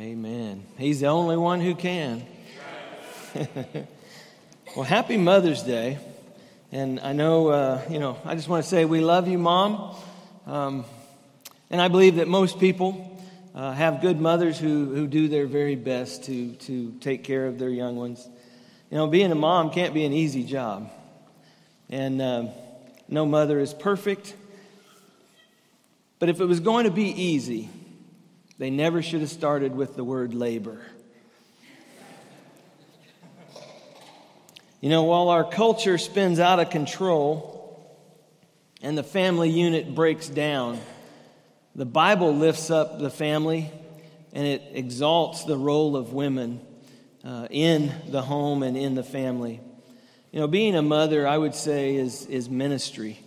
Amen. He's the only one who can. well, happy Mother's Day. And I know, uh, you know, I just want to say we love you, Mom. Um, and I believe that most people uh, have good mothers who, who do their very best to, to take care of their young ones. You know, being a mom can't be an easy job. And uh, no mother is perfect. But if it was going to be easy, they never should have started with the word labor. You know, while our culture spins out of control and the family unit breaks down, the Bible lifts up the family and it exalts the role of women uh, in the home and in the family. You know, being a mother, I would say, is, is ministry.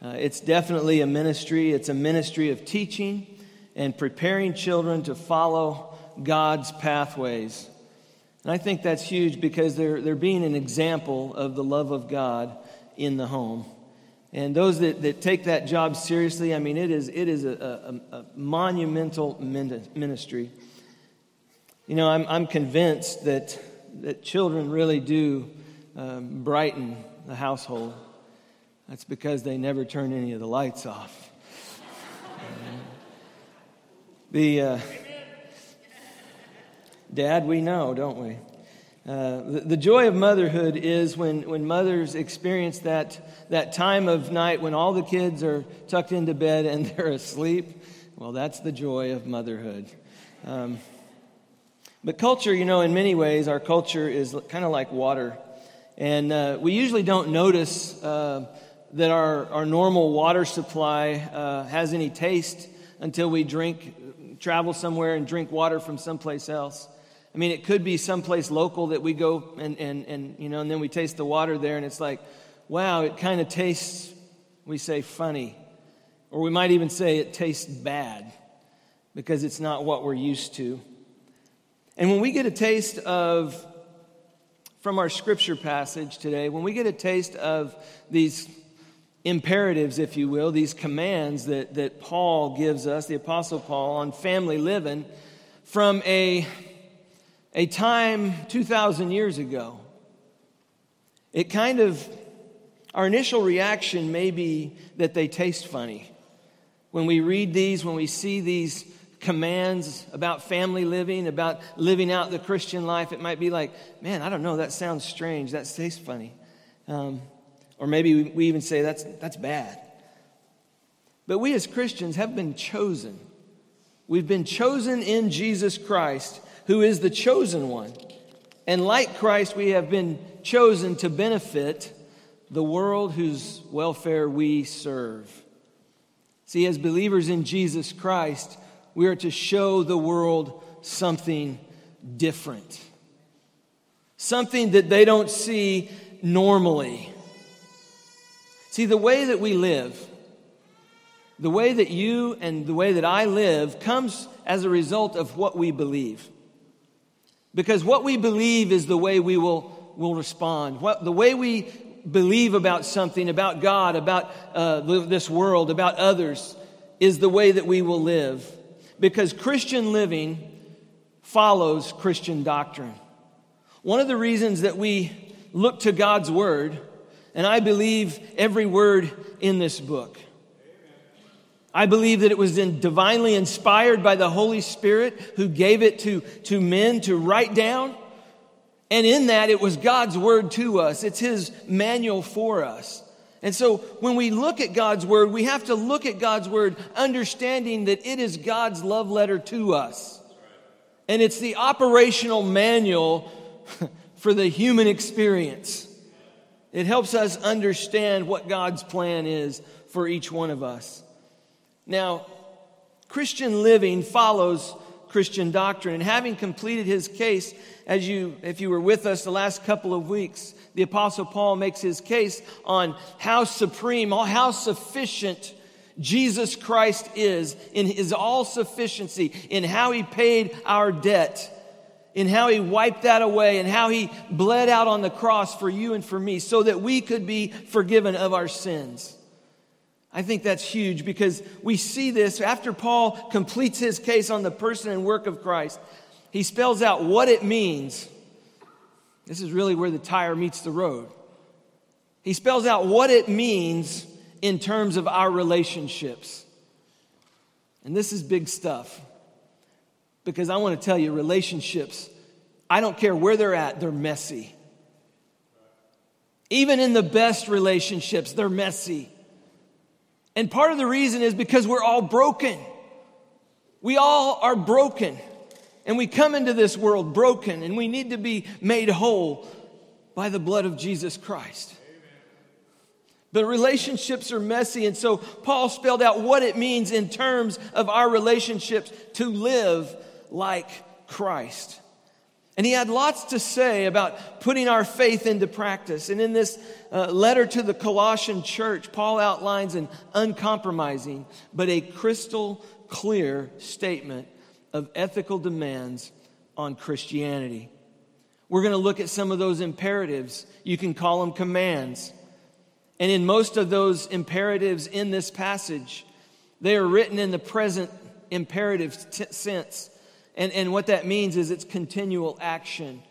Uh, it's definitely a ministry. It's a ministry of teaching and preparing children to follow God's pathways. And I think that's huge because they're, they're being an example of the love of God in the home. And those that, that take that job seriously, I mean, it is, it is a, a, a monumental ministry. You know, I'm, I'm convinced that, that children really do um, brighten the household. That's because they never turn any of the lights off. The. Uh, Dad, we know, don't we? Uh, the, the, joy of motherhood is when, when mothers experience that, that time of night when all the kids are tucked into bed and they're asleep. Well, that's the joy of motherhood. Um, but culture, you know, in many ways, our culture is kind of like water. And uh, we usually don't notice uh, that our, our normal water supply uh, has any taste until we drink, travel somewhere and drink water from someplace else. I mean, it could be someplace local that we go and, and, and, you know, and then we taste the water there and it's like, wow, it kind of tastes, we say, funny. Or we might even say it tastes bad because it's not what we're used to. And when we get a taste of, from our scripture passage today, when we get a taste of these imperatives, if you will, these commands that, that Paul gives us, the Apostle Paul, on family living, from a a time 2,000 years ago. It kind of, our initial reaction may be that they taste funny. When we read these, when we see these commands about family living, about living out the Christian life, it might be like, man, I don't know, that sounds strange, that tastes funny. Um, or maybe we even say that's, that's bad. But we as Christians have been chosen. We've been chosen in Jesus Christ who is the chosen one. And like Christ, we have been chosen to benefit the world whose welfare we serve. See, as believers in Jesus Christ, we are to show the world something different, something that they don't see normally. See, the way that we live, the way that you and the way that I live comes as a result of what we believe. Because what we believe is the way we will, will respond. What, the way we believe about something, about God, about uh, this world, about others, is the way that we will live. Because Christian living follows Christian doctrine. One of the reasons that we look to God's Word, and I believe every word in this book, I believe that it was divinely inspired by the Holy Spirit who gave it to, to men to write down. And in that, it was God's word to us. It's His manual for us. And so when we look at God's word, we have to look at God's word understanding that it is God's love letter to us. And it's the operational manual for the human experience. It helps us understand what God's plan is for each one of us. Now, Christian living follows Christian doctrine. And having completed his case, as you, if you were with us the last couple of weeks, the Apostle Paul makes his case on how supreme, how sufficient Jesus Christ is in his all sufficiency, in how he paid our debt, in how he wiped that away, and how he bled out on the cross for you and for me so that we could be forgiven of our sins. I think that's huge because we see this after Paul completes his case on the person and work of Christ. He spells out what it means. This is really where the tire meets the road. He spells out what it means in terms of our relationships. And this is big stuff because I want to tell you relationships, I don't care where they're at, they're messy. Even in the best relationships, they're messy. And part of the reason is because we're all broken. We all are broken. And we come into this world broken, and we need to be made whole by the blood of Jesus Christ. But relationships are messy, and so Paul spelled out what it means in terms of our relationships to live like Christ. And he had lots to say about putting our faith into practice. And in this uh, letter to the Colossian church, Paul outlines an uncompromising but a crystal clear statement of ethical demands on Christianity. We're going to look at some of those imperatives. You can call them commands. And in most of those imperatives in this passage, they are written in the present imperative t- sense. And, and what that means is it's continual action.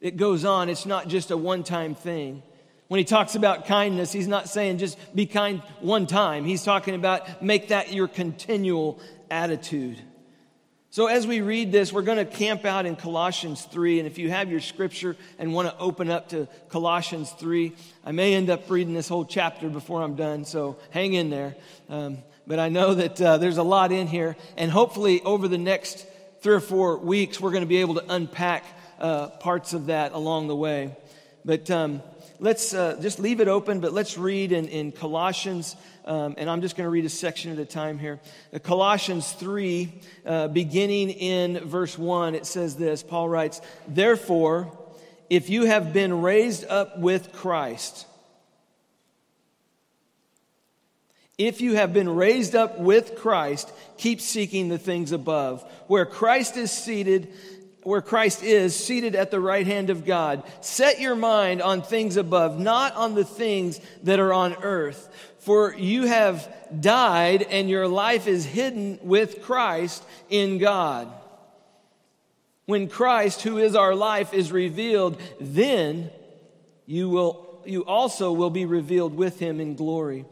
It goes on, it's not just a one time thing. When he talks about kindness, he's not saying just be kind one time. He's talking about make that your continual attitude. So, as we read this, we're going to camp out in Colossians 3. And if you have your scripture and want to open up to Colossians 3, I may end up reading this whole chapter before I'm done. So, hang in there. Um, but I know that uh, there's a lot in here. And hopefully, over the next three or four weeks, we're going to be able to unpack uh, parts of that along the way. But um, let's uh, just leave it open, but let's read in, in Colossians, um, and I'm just going to read a section at a time here. Uh, Colossians 3, uh, beginning in verse 1, it says this Paul writes, Therefore, if you have been raised up with Christ, If you have been raised up with Christ, keep seeking the things above, where Christ is seated, where Christ is seated at the right hand of God. Set your mind on things above, not on the things that are on earth. For you have died and your life is hidden with Christ in God. When Christ, who is our life, is revealed, then you will, you also will be revealed with him in glory.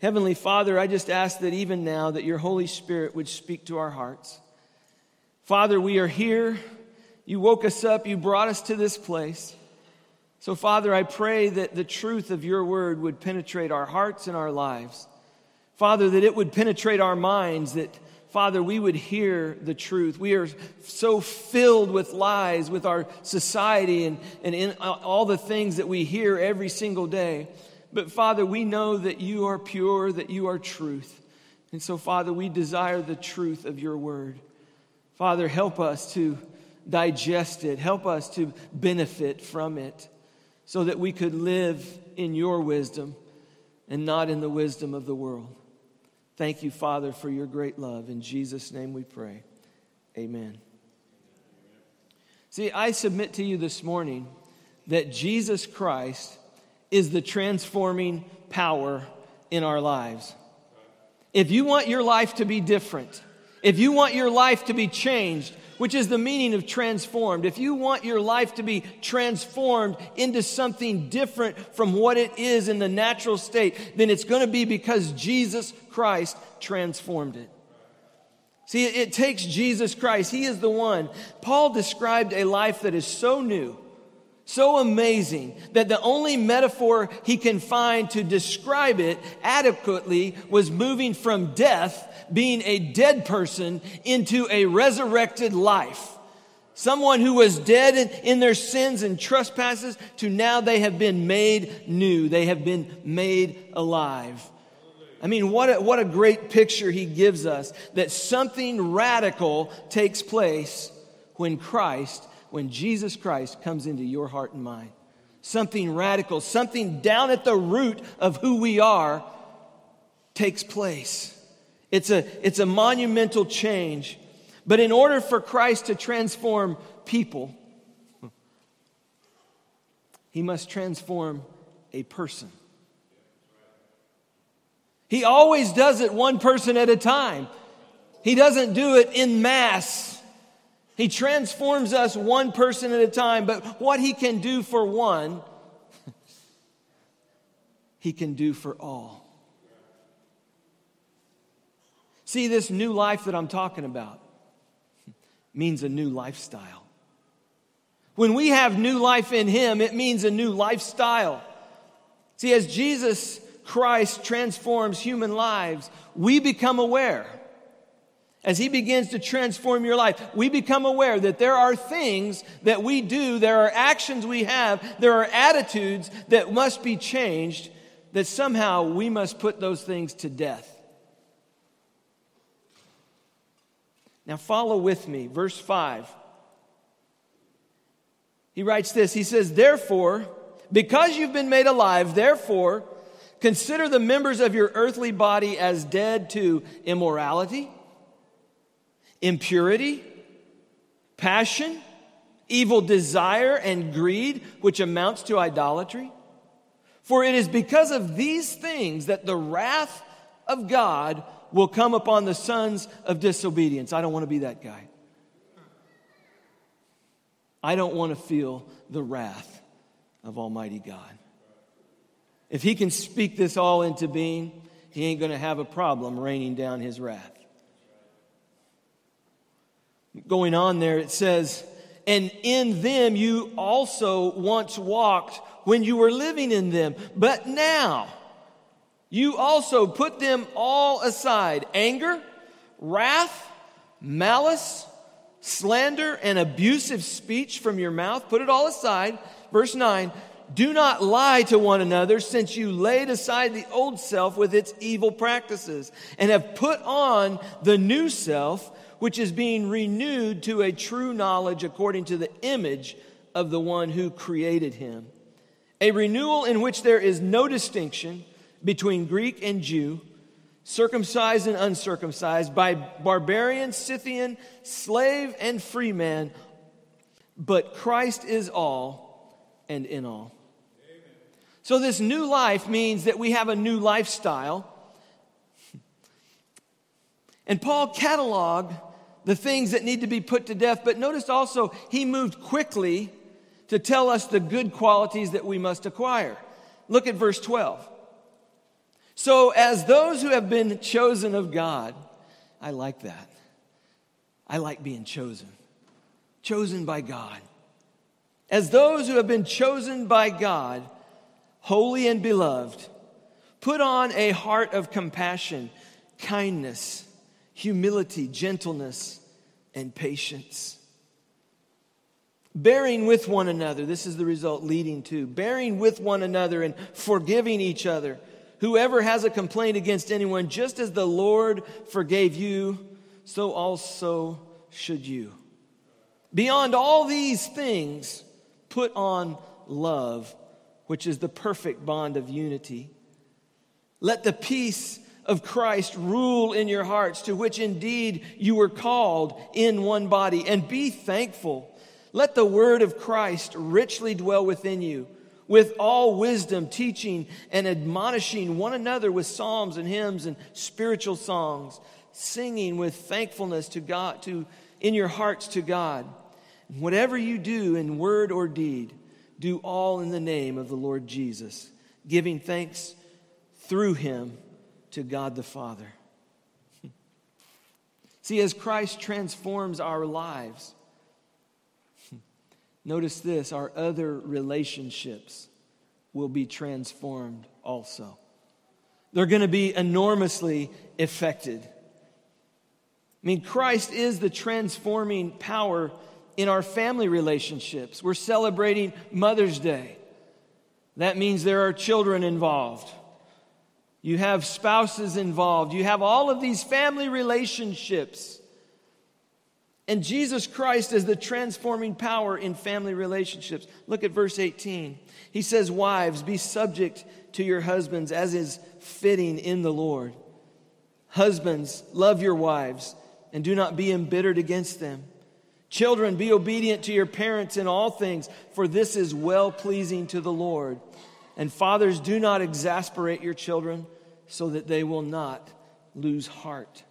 Heavenly Father, I just ask that even now that your Holy Spirit would speak to our hearts. Father, we are here. You woke us up. You brought us to this place. So, Father, I pray that the truth of your word would penetrate our hearts and our lives. Father, that it would penetrate our minds, that, Father, we would hear the truth. We are so filled with lies with our society and, and in all the things that we hear every single day. But Father, we know that you are pure, that you are truth. And so, Father, we desire the truth of your word. Father, help us to digest it, help us to benefit from it, so that we could live in your wisdom and not in the wisdom of the world. Thank you, Father, for your great love. In Jesus' name we pray. Amen. See, I submit to you this morning that Jesus Christ is the transforming power in our lives. If you want your life to be different, if you want your life to be changed, which is the meaning of transformed, if you want your life to be transformed into something different from what it is in the natural state, then it's going to be because Jesus Christ transformed it. See, it takes Jesus Christ. He is the one. Paul described a life that is so new so amazing that the only metaphor he can find to describe it adequately was moving from death, being a dead person, into a resurrected life. Someone who was dead in their sins and trespasses to now they have been made new. They have been made alive. I mean, what a, what a great picture he gives us that something radical takes place when Christ when Jesus Christ comes into your heart and mind. Something radical, something down at the root of who we are takes place. It's a, it's a monumental change. But in order for Christ to transform people, he must transform a person. He always does it one person at a time. He doesn't do it in mass. He transforms us one person at a time, but what he can do for one, he can do for all. See, this new life that I'm talking about means a new lifestyle. When we have new life in him, it means a new lifestyle. See, as Jesus Christ transforms human lives, we become aware. As He begins to transform your life, we become aware that there are things that we do, there are actions we have, there are attitudes that must be changed, that somehow we must put those things to death. Now, follow with me, verse 5. He writes this He says, Therefore, because you've been made alive, therefore, consider the members of your earthly body as dead to immorality, impurity, passion, evil desire, and greed, which amounts to idolatry. For it is because of these things that the wrath of God will come upon the sons of disobedience. I don't want to be that guy. I don't want to feel the wrath of Almighty God. If He can speak this all into being, He ain't going to have a problem raining down His wrath. Going on there, it says, And in them you also once walked when you were living in them, but now you also put them all aside anger, wrath, malice slander and abusive speech from your mouth, put it all aside. Verse 9, do not lie to one another since you laid aside the old self with its evil practices and have put on the new self, which is being renewed to a true knowledge according to the image of the one who created him. A renewal in which there is no distinction between Greek and Jew circumcised and uncircumcised, by barbarian, Scythian, slave, and free man, but Christ is all and in all. So, this new life means that we have a new lifestyle. And Paul cataloged the things that need to be put to death, but notice also he moved quickly to tell us the good qualities that we must acquire. Look at verse 12. So, as those who have been chosen of God, I like that. I like being chosen, chosen by God. As those who have been chosen by God, holy and beloved, put on a heart of compassion, kindness, humility, gentleness, and patience. Bearing with one another, this is the result leading to bearing with one another and forgiving each other. Whoever has a complaint against anyone, just as the Lord forgave you, so also should you. Beyond all these things, put on love, which is the perfect bond of unity. Let the peace of Christ rule in your hearts, to which indeed you were called in one body, and be thankful. Let the word of Christ richly dwell within you with all wisdom, teaching and admonishing one another with psalms and hymns and spiritual songs, singing with thankfulness to God, to, in your hearts to God. Whatever you do in word or deed, do all in the name of the Lord Jesus, giving thanks through him to God the Father. See, as Christ transforms our lives, Notice this our other relationships will be transformed also. They're going to be enormously affected. I mean, Christ is the transforming power in our family relationships. We're celebrating Mother's Day. That means there are children involved. You have spouses involved. You have all of these family relationships. And Jesus Christ is the transforming power in family relationships. Look at verse 18. He says, Wives, be subject to your husbands as is fitting in the Lord. Husbands, love your wives and do not be embittered against them. Children, be obedient to your parents in all things, for this is well pleasing to the Lord. And fathers, do not exasperate your children, so that they will not lose heart.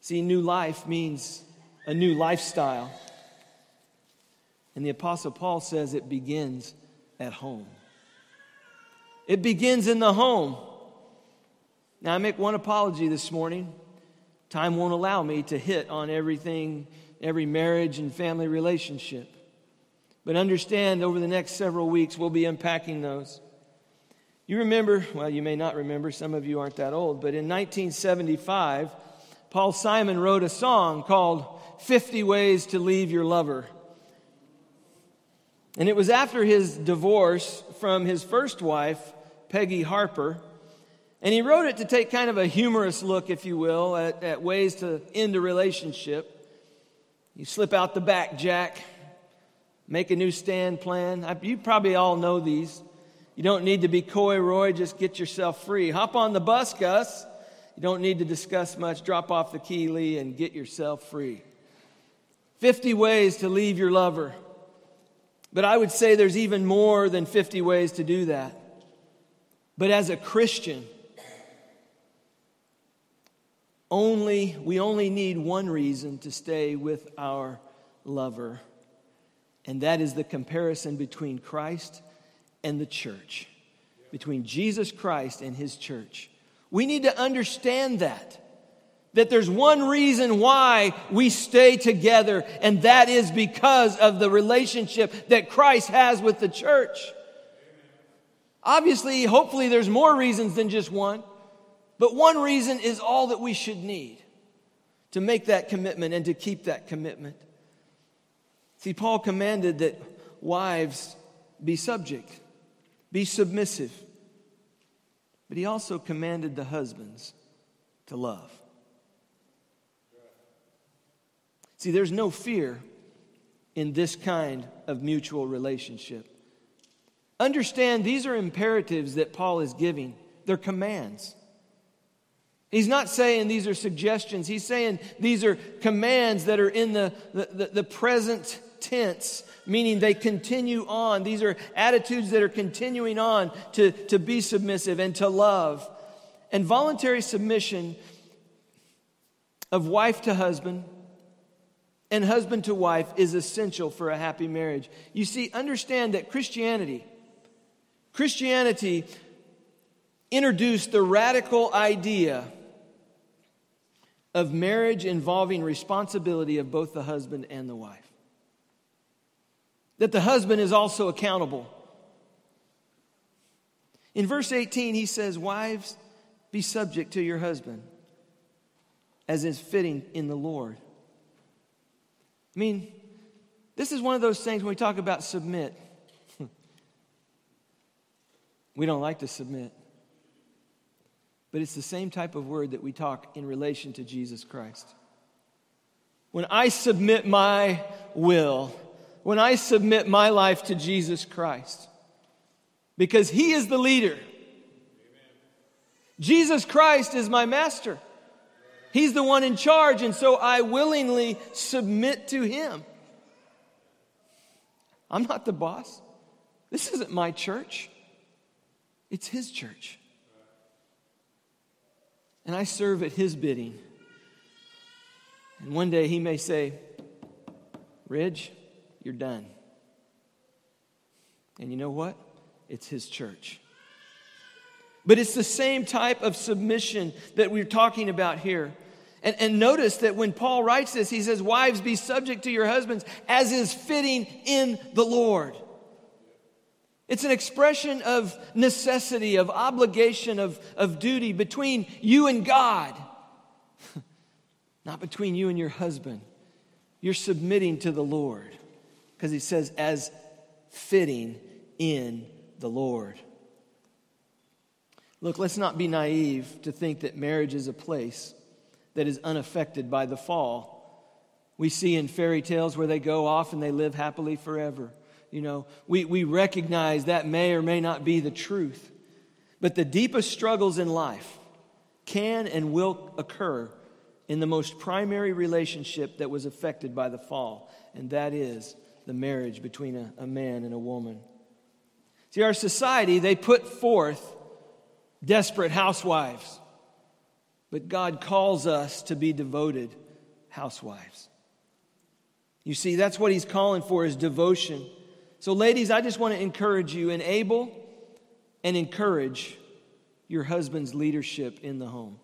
See, new life means a new lifestyle. And the Apostle Paul says it begins at home. It begins in the home. Now, I make one apology this morning. Time won't allow me to hit on everything, every marriage and family relationship. But understand over the next several weeks, we'll be unpacking those. You remember, well, you may not remember, some of you aren't that old, but in 1975, Paul Simon wrote a song called 50 Ways to Leave Your Lover. And it was after his divorce from his first wife, Peggy Harper. And he wrote it to take kind of a humorous look, if you will, at, at ways to end a relationship. You slip out the back, Jack, make a new stand plan. I, you probably all know these. You don't need to be coy, Roy. Just get yourself free. Hop on the bus, Gus. You don't need to discuss much. Drop off the key, Lee, and get yourself free. 50 ways to leave your lover. But I would say there's even more than 50 ways to do that. But as a Christian, only we only need one reason to stay with our lover, and that is the comparison between Christ and the church, between Jesus Christ and his church. We need to understand that. That there's one reason why we stay together, and that is because of the relationship that Christ has with the church. Obviously, hopefully, there's more reasons than just one, but one reason is all that we should need to make that commitment and to keep that commitment. See, Paul commanded that wives be subject be submissive. But he also commanded the husbands to love. See, there's no fear in this kind of mutual relationship. Understand these are imperatives that Paul is giving, they're commands. He's not saying these are suggestions. He's saying these are commands that are in the, the, the, the present tense meaning they continue on. These are attitudes that are continuing on to, to be submissive and to love. And voluntary submission of wife to husband and husband to wife is essential for a happy marriage. You see, understand that Christianity, Christianity introduced the radical idea of marriage involving responsibility of both the husband and the wife that the husband is also accountable. In verse 18, he says, Wives, be subject to your husband, as is fitting in the Lord. I mean, this is one of those things when we talk about submit. we don't like to submit. But it's the same type of word that we talk in relation to Jesus Christ. When I submit my will, when I submit my life to Jesus Christ because He is the leader. Jesus Christ is my master. He's the one in charge, and so I willingly submit to Him. I'm not the boss. This isn't my church, it's His church. And I serve at His bidding. And one day He may say, Ridge, you're done. And you know what? It's His church. But it's the same type of submission that we're talking about here. And, and, notice that when Paul writes this, he says, Wives, be subject to your husbands as is fitting in the Lord. It's an expression of necessity, of obligation, of, of duty between you and God, not between you and your husband. You're submitting to the Lord because he says, as fitting in the Lord. Look, let's not be naive to think that marriage is a place that is unaffected by the fall. We see in fairy tales where they go off and they live happily forever. You know, we, we recognize that may or may not be the truth. But the deepest struggles in life can and will occur in the most primary relationship that was affected by the fall, and that is the marriage between a, a man and a woman. See, our society, they put forth desperate housewives, but God calls us to be devoted housewives. You see, that's what he's calling for is devotion. So, ladies, I just want to encourage you, enable and encourage your husband's leadership in the home.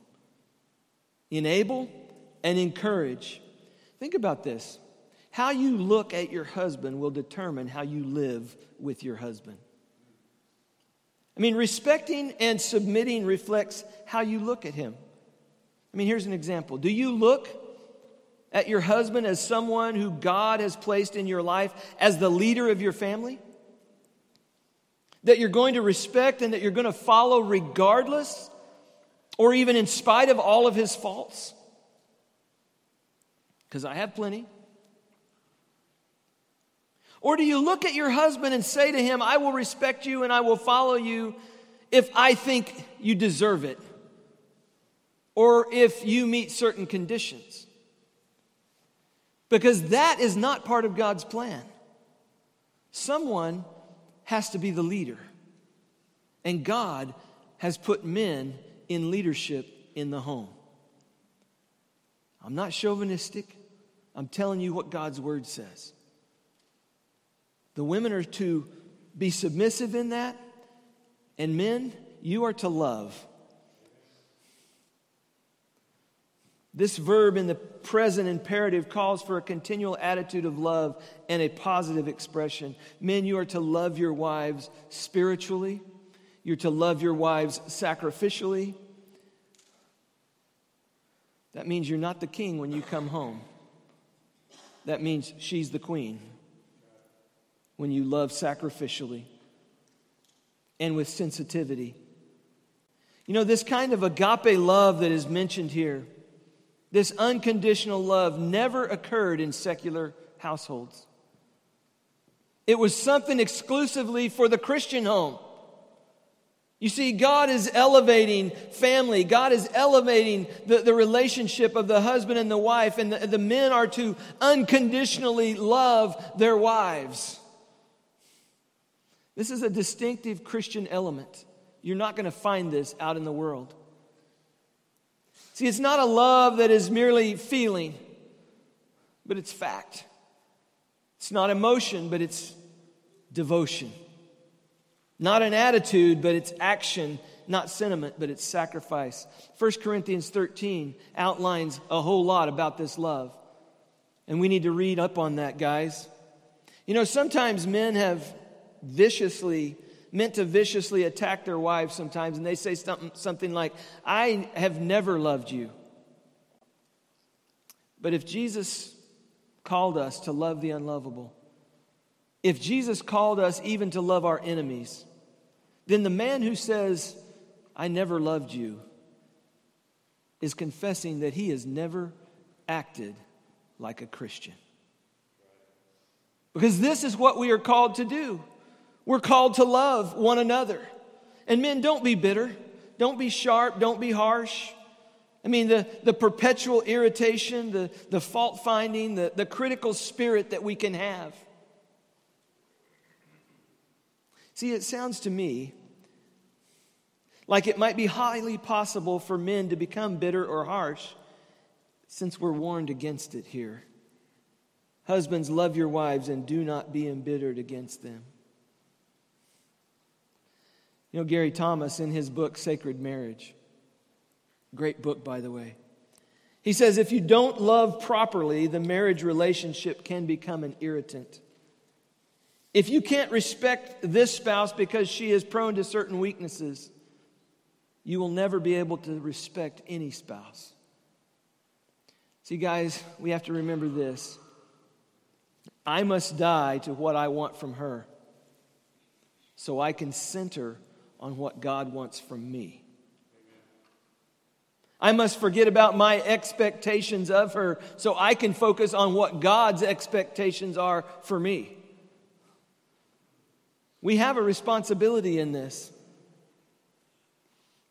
Enable and encourage. Think about this. How you look at your husband will determine how you live with your husband. I mean, respecting and submitting reflects how you look at him. I mean, here's an example. Do you look at your husband as someone who God has placed in your life as the leader of your family? That you're going to respect and that you're going to follow regardless or even in spite of all of his faults? Because I have plenty. Or do you look at your husband and say to him, I will respect you and I will follow you if I think you deserve it? Or if you meet certain conditions? Because that is not part of God's plan. Someone has to be the leader. And God has put men in leadership in the home. I'm not chauvinistic. I'm telling you what God's word says. The women are to be submissive in that, and men, you are to love. This verb in the present imperative calls for a continual attitude of love and a positive expression. Men, you are to love your wives spiritually, you're to love your wives sacrificially. That means you're not the king when you come home. That means she's the queen when you love sacrificially and with sensitivity. You know, this kind of agape love that is mentioned here, this unconditional love, never occurred in secular households. It was something exclusively for the Christian home. You see, God is elevating family. God is elevating the, the relationship of the husband and the wife, and the, the men are to unconditionally love their wives. This is a distinctive Christian element. You're not going to find this out in the world. See, it's not a love that is merely feeling, but it's fact. It's not emotion, but it's devotion. Not an attitude, but it's action. Not sentiment, but it's sacrifice. 1 Corinthians 13 outlines a whole lot about this love. And we need to read up on that, guys. You know, sometimes men have viciously, meant to viciously attack their wives sometimes, and they say something, something like, I have never loved you. But if Jesus called us to love the unlovable, if Jesus called us even to love our enemies, then the man who says, I never loved you, is confessing that he has never acted like a Christian. Because this is what we are called to do. We're called to love one another. And men, don't be bitter. Don't be sharp. Don't be harsh. I mean, the, the perpetual irritation, the, the fault finding, the, the critical spirit that we can have. See, it sounds to me like it might be highly possible for men to become bitter or harsh since we're warned against it here. Husbands, love your wives and do not be embittered against them. You know, Gary Thomas, in his book, Sacred Marriage, great book, by the way, he says if you don't love properly, the marriage relationship can become an irritant. If you can't respect this spouse because she is prone to certain weaknesses, you will never be able to respect any spouse. See, guys, we have to remember this. I must die to what I want from her so I can center on what God wants from me. I must forget about my expectations of her so I can focus on what God's expectations are for me. We have a responsibility in this.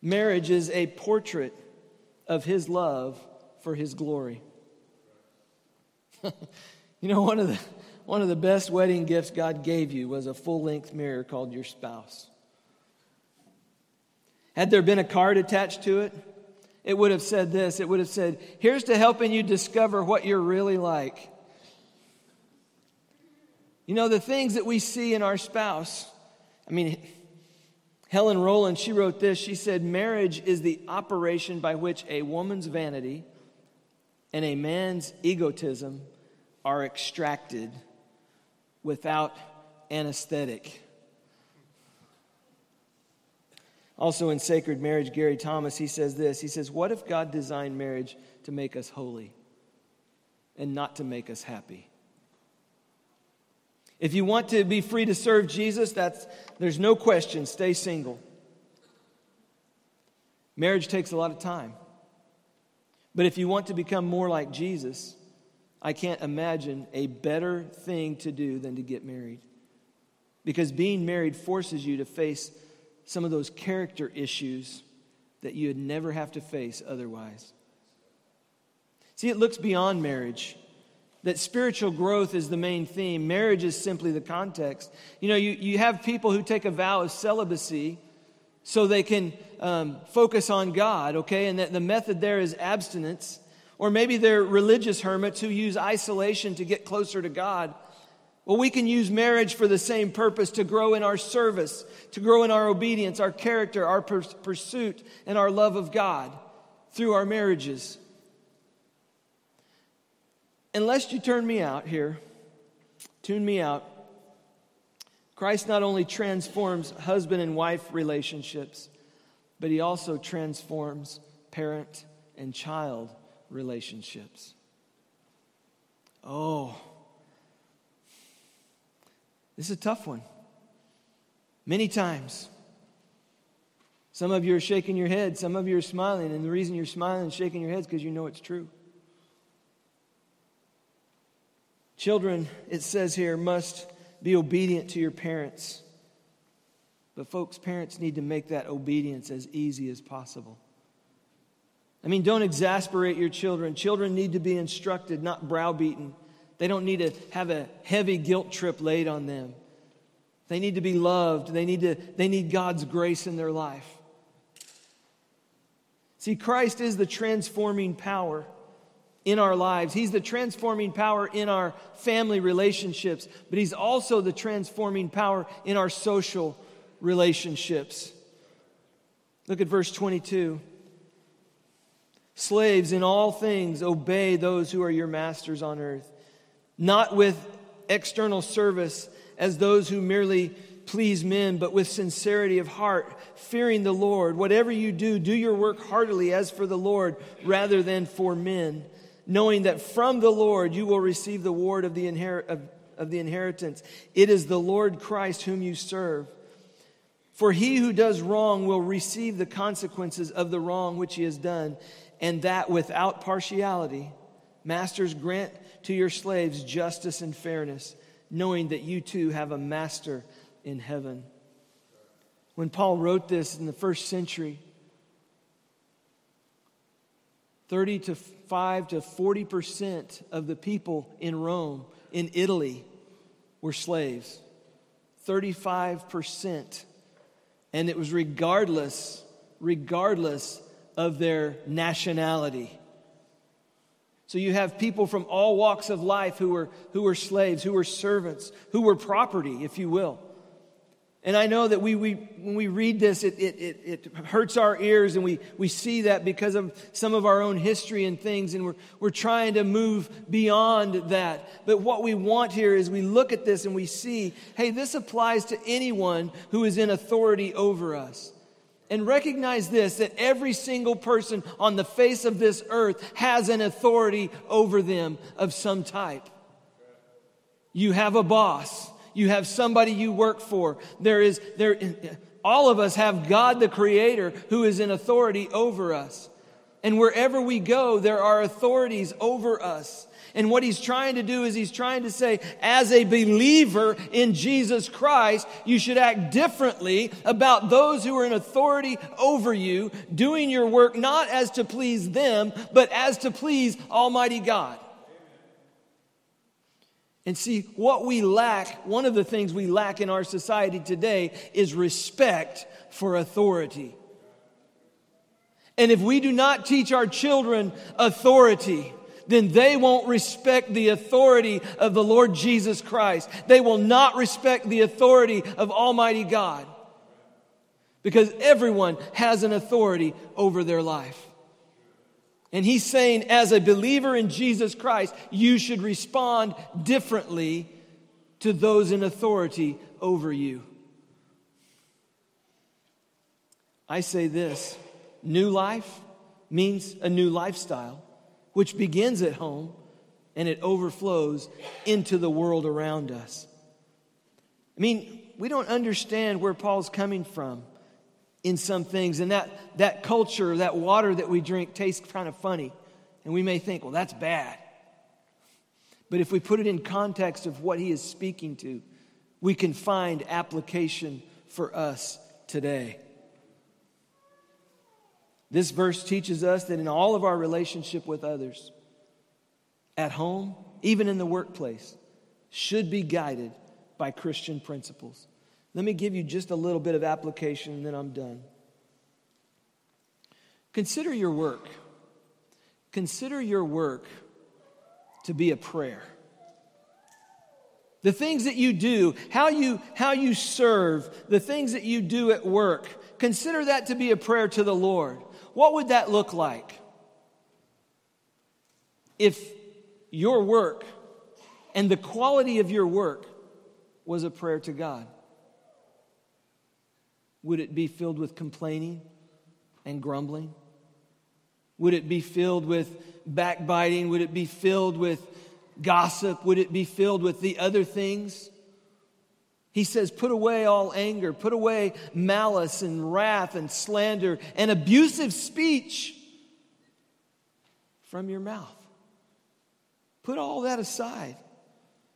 Marriage is a portrait of His love for His glory. you know, one of, the, one of the best wedding gifts God gave you was a full length mirror called your spouse. Had there been a card attached to it, it would have said this it would have said, Here's to helping you discover what you're really like. You know, the things that we see in our spouse. I mean, Helen Rowland, she wrote this. She said, Marriage is the operation by which a woman's vanity and a man's egotism are extracted without anesthetic. Also in Sacred Marriage, Gary Thomas, he says this. He says, What if God designed marriage to make us holy and not to make us happy? If you want to be free to serve Jesus, that's, there's no question, stay single. Marriage takes a lot of time. But if you want to become more like Jesus, I can't imagine a better thing to do than to get married. Because being married forces you to face some of those character issues that you'd never have to face otherwise. See, it looks beyond marriage. That spiritual growth is the main theme. Marriage is simply the context. You know, you, you have people who take a vow of celibacy so they can um, focus on God, okay? And that the method there is abstinence. Or maybe they're religious hermits who use isolation to get closer to God. Well, we can use marriage for the same purpose to grow in our service, to grow in our obedience, our character, our pursuit, and our love of God through our marriages. Unless you turn me out here, tune me out, Christ not only transforms husband and wife relationships, but he also transforms parent and child relationships. Oh, this is a tough one. Many times. Some of you are shaking your head, some of you are smiling, and the reason you're smiling and shaking your head is because you know it's true. Children, it says here, must be obedient to your parents. But, folks, parents need to make that obedience as easy as possible. I mean, don't exasperate your children. Children need to be instructed, not browbeaten. They don't need to have a heavy guilt trip laid on them. They need to be loved. They need, to, they need God's grace in their life. See, Christ is the transforming power in our lives. He's the transforming power in our family relationships, but He's also the transforming power in our social relationships. Look at verse 22. Slaves, in all things, obey those who are your masters on earth, not with external service as those who merely please men, but with sincerity of heart, fearing the Lord. Whatever you do, do your work heartily as for the Lord rather than for men knowing that from the Lord you will receive the ward of the, inher- of, of the inheritance. It is the Lord Christ whom you serve. For he who does wrong will receive the consequences of the wrong which he has done, and that without partiality. Masters, grant to your slaves justice and fairness, knowing that you too have a master in heaven. When Paul wrote this in the first century, 30 to 5 to 40% of the people in Rome, in Italy, were slaves. 35%. And it was regardless, regardless of their nationality. So you have people from all walks of life who were, who were slaves, who were servants, who were property, if you will. And I know that we, we, when we read this, it, it, it, it, hurts our ears, and we, we see that because of some of our own history and things, and we're, we're trying to move beyond that. But what we want here is we look at this and we see hey, this applies to anyone who is in authority over us. And recognize this that every single person on the face of this earth has an authority over them of some type. You have a boss. You have somebody you work for. There is, there, all of us have God the Creator who is in authority over us. And wherever we go, there are authorities over us. And what he's trying to do is he's trying to say, as a believer in Jesus Christ, you should act differently about those who are in authority over you, doing your work not as to please them, but as to please Almighty God. And see, what we lack, one of the things we lack in our society today is respect for authority. And if we do not teach our children authority, then they won't respect the authority of the Lord Jesus Christ. They will not respect the authority of Almighty God. Because everyone has an authority over their life. And he's saying, as a believer in Jesus Christ, you should respond differently to those in authority over you. I say this new life means a new lifestyle, which begins at home and it overflows into the world around us. I mean, we don't understand where Paul's coming from in some things. And that, that culture, that water that we drink tastes kind of funny. And we may think, well, that's bad. But if we put it in context of what he is speaking to, we can find application for us today. This verse teaches us that in all of our relationship with others, at home, even in the workplace, should be guided by Christian principles. Let me give you just a little bit of application and then I'm done. Consider your work. Consider your work to be a prayer. The things that you do, how you, how you serve, the things that you do at work, consider that to be a prayer to the Lord. What would that look like? If your work and the quality of your work was a prayer to God. Would it be filled with complaining and grumbling? Would it be filled with backbiting? Would it be filled with gossip? Would it be filled with the other things? He says, Put away all anger, put away malice and wrath and slander and abusive speech from your mouth. Put all that aside.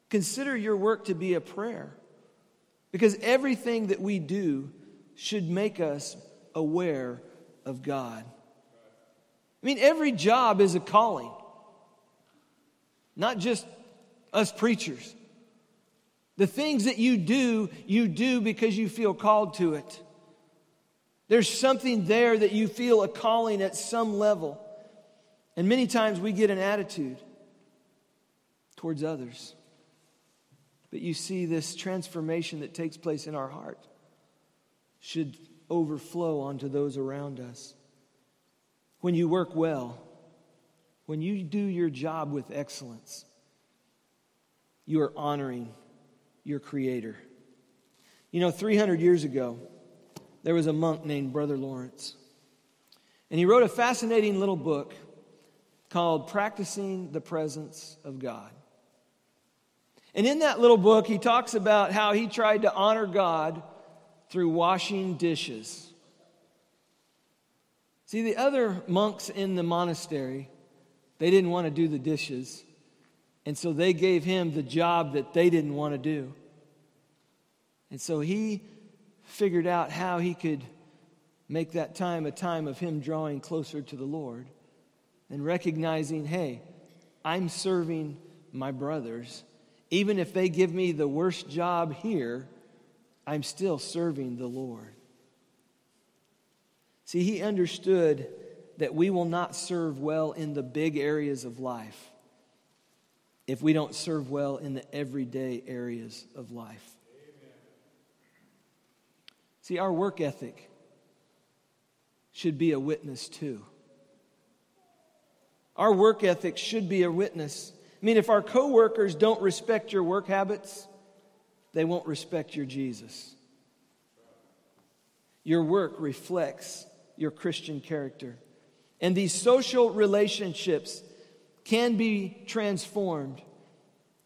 Consider your work to be a prayer because everything that we do should make us aware of God. I mean, every job is a calling, not just us preachers. The things that you do, you do because you feel called to it. There's something there that you feel a calling at some level. And many times we get an attitude towards others. But you see this transformation that takes place in our heart should overflow onto those around us. When you work well, when you do your job with excellence, you are honoring your Creator. You know, 300 years ago, there was a monk named Brother Lawrence. And he wrote a fascinating little book called Practicing the Presence of God. And in that little book, he talks about how he tried to honor God through washing dishes. See, the other monks in the monastery, they didn't want to do the dishes. And so they gave him the job that they didn't want to do. And so he figured out how he could make that time a time of him drawing closer to the Lord and recognizing, hey, I'm serving my brothers. Even if they give me the worst job here, I'm still serving the Lord. See, he understood that we will not serve well in the big areas of life if we don't serve well in the everyday areas of life. Amen. See, our work ethic should be a witness too. Our work ethic should be a witness. I mean, if our coworkers don't respect your work habits, they won't respect your Jesus. Your work reflects your Christian character. And these social relationships can be transformed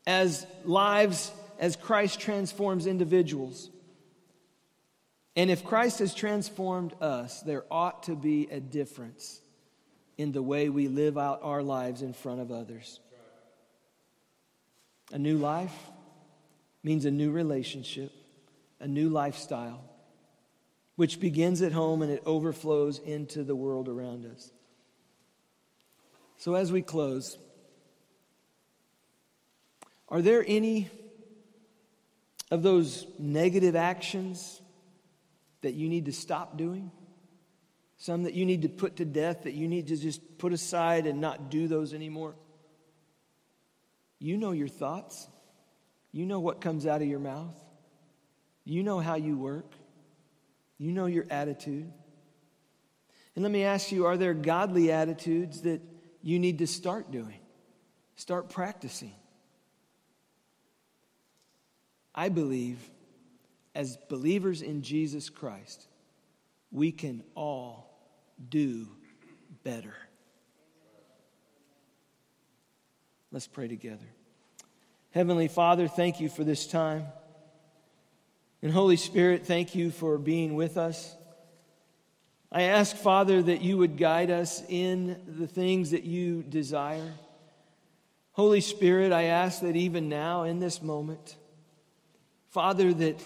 as lives, as Christ transforms individuals. And if Christ has transformed us, there ought to be a difference in the way we live out our lives in front of others. A new life means a new relationship, a new lifestyle, which begins at home and it overflows into the world around us. So, as we close, are there any of those negative actions that you need to stop doing? some that you need to put to death, that you need to just put aside and not do those anymore. You know your thoughts. You know what comes out of your mouth. You know how you work. You know your attitude. And let me ask you are there godly attitudes that you need to start doing? Start practicing. I believe as believers in Jesus Christ, we can all do better. Let's pray together. Heavenly Father, thank you for this time. And Holy Spirit, thank you for being with us. I ask, Father, that you would guide us in the things that you desire. Holy Spirit, I ask that even now, in this moment, Father, that,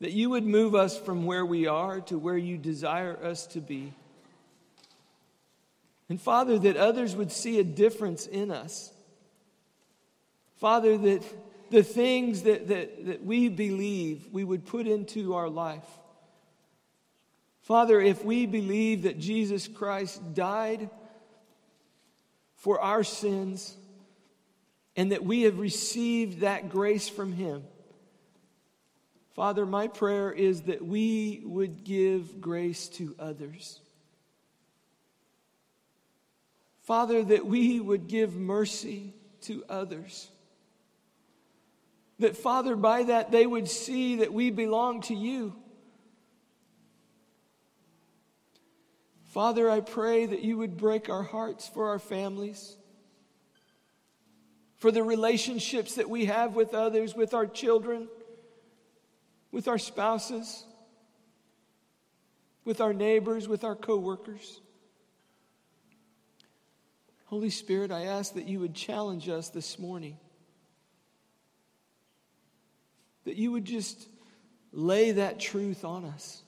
that you would move us from where we are to where you desire us to be. And Father, that others would see a difference in us. Father, that the things that, that, that we believe we would put into our life. Father, if we believe that Jesus Christ died for our sins and that we have received that grace from Him, Father, my prayer is that we would give grace to others. Father, that we would give mercy to others. That, Father, by that they would see that we belong to you. Father, I pray that you would break our hearts for our families, for the relationships that we have with others, with our children with our spouses, with our neighbors, with our coworkers. Holy Spirit, I ask that you would challenge us this morning. That you would just lay that truth on us.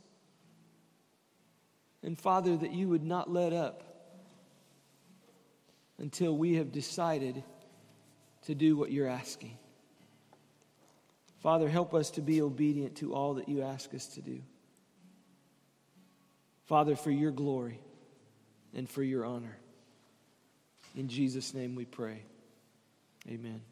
And Father, that you would not let up until we have decided to do what you're asking. Father, help us to be obedient to all that you ask us to do. Father, for your glory and for your honor. In Jesus' name we pray. Amen.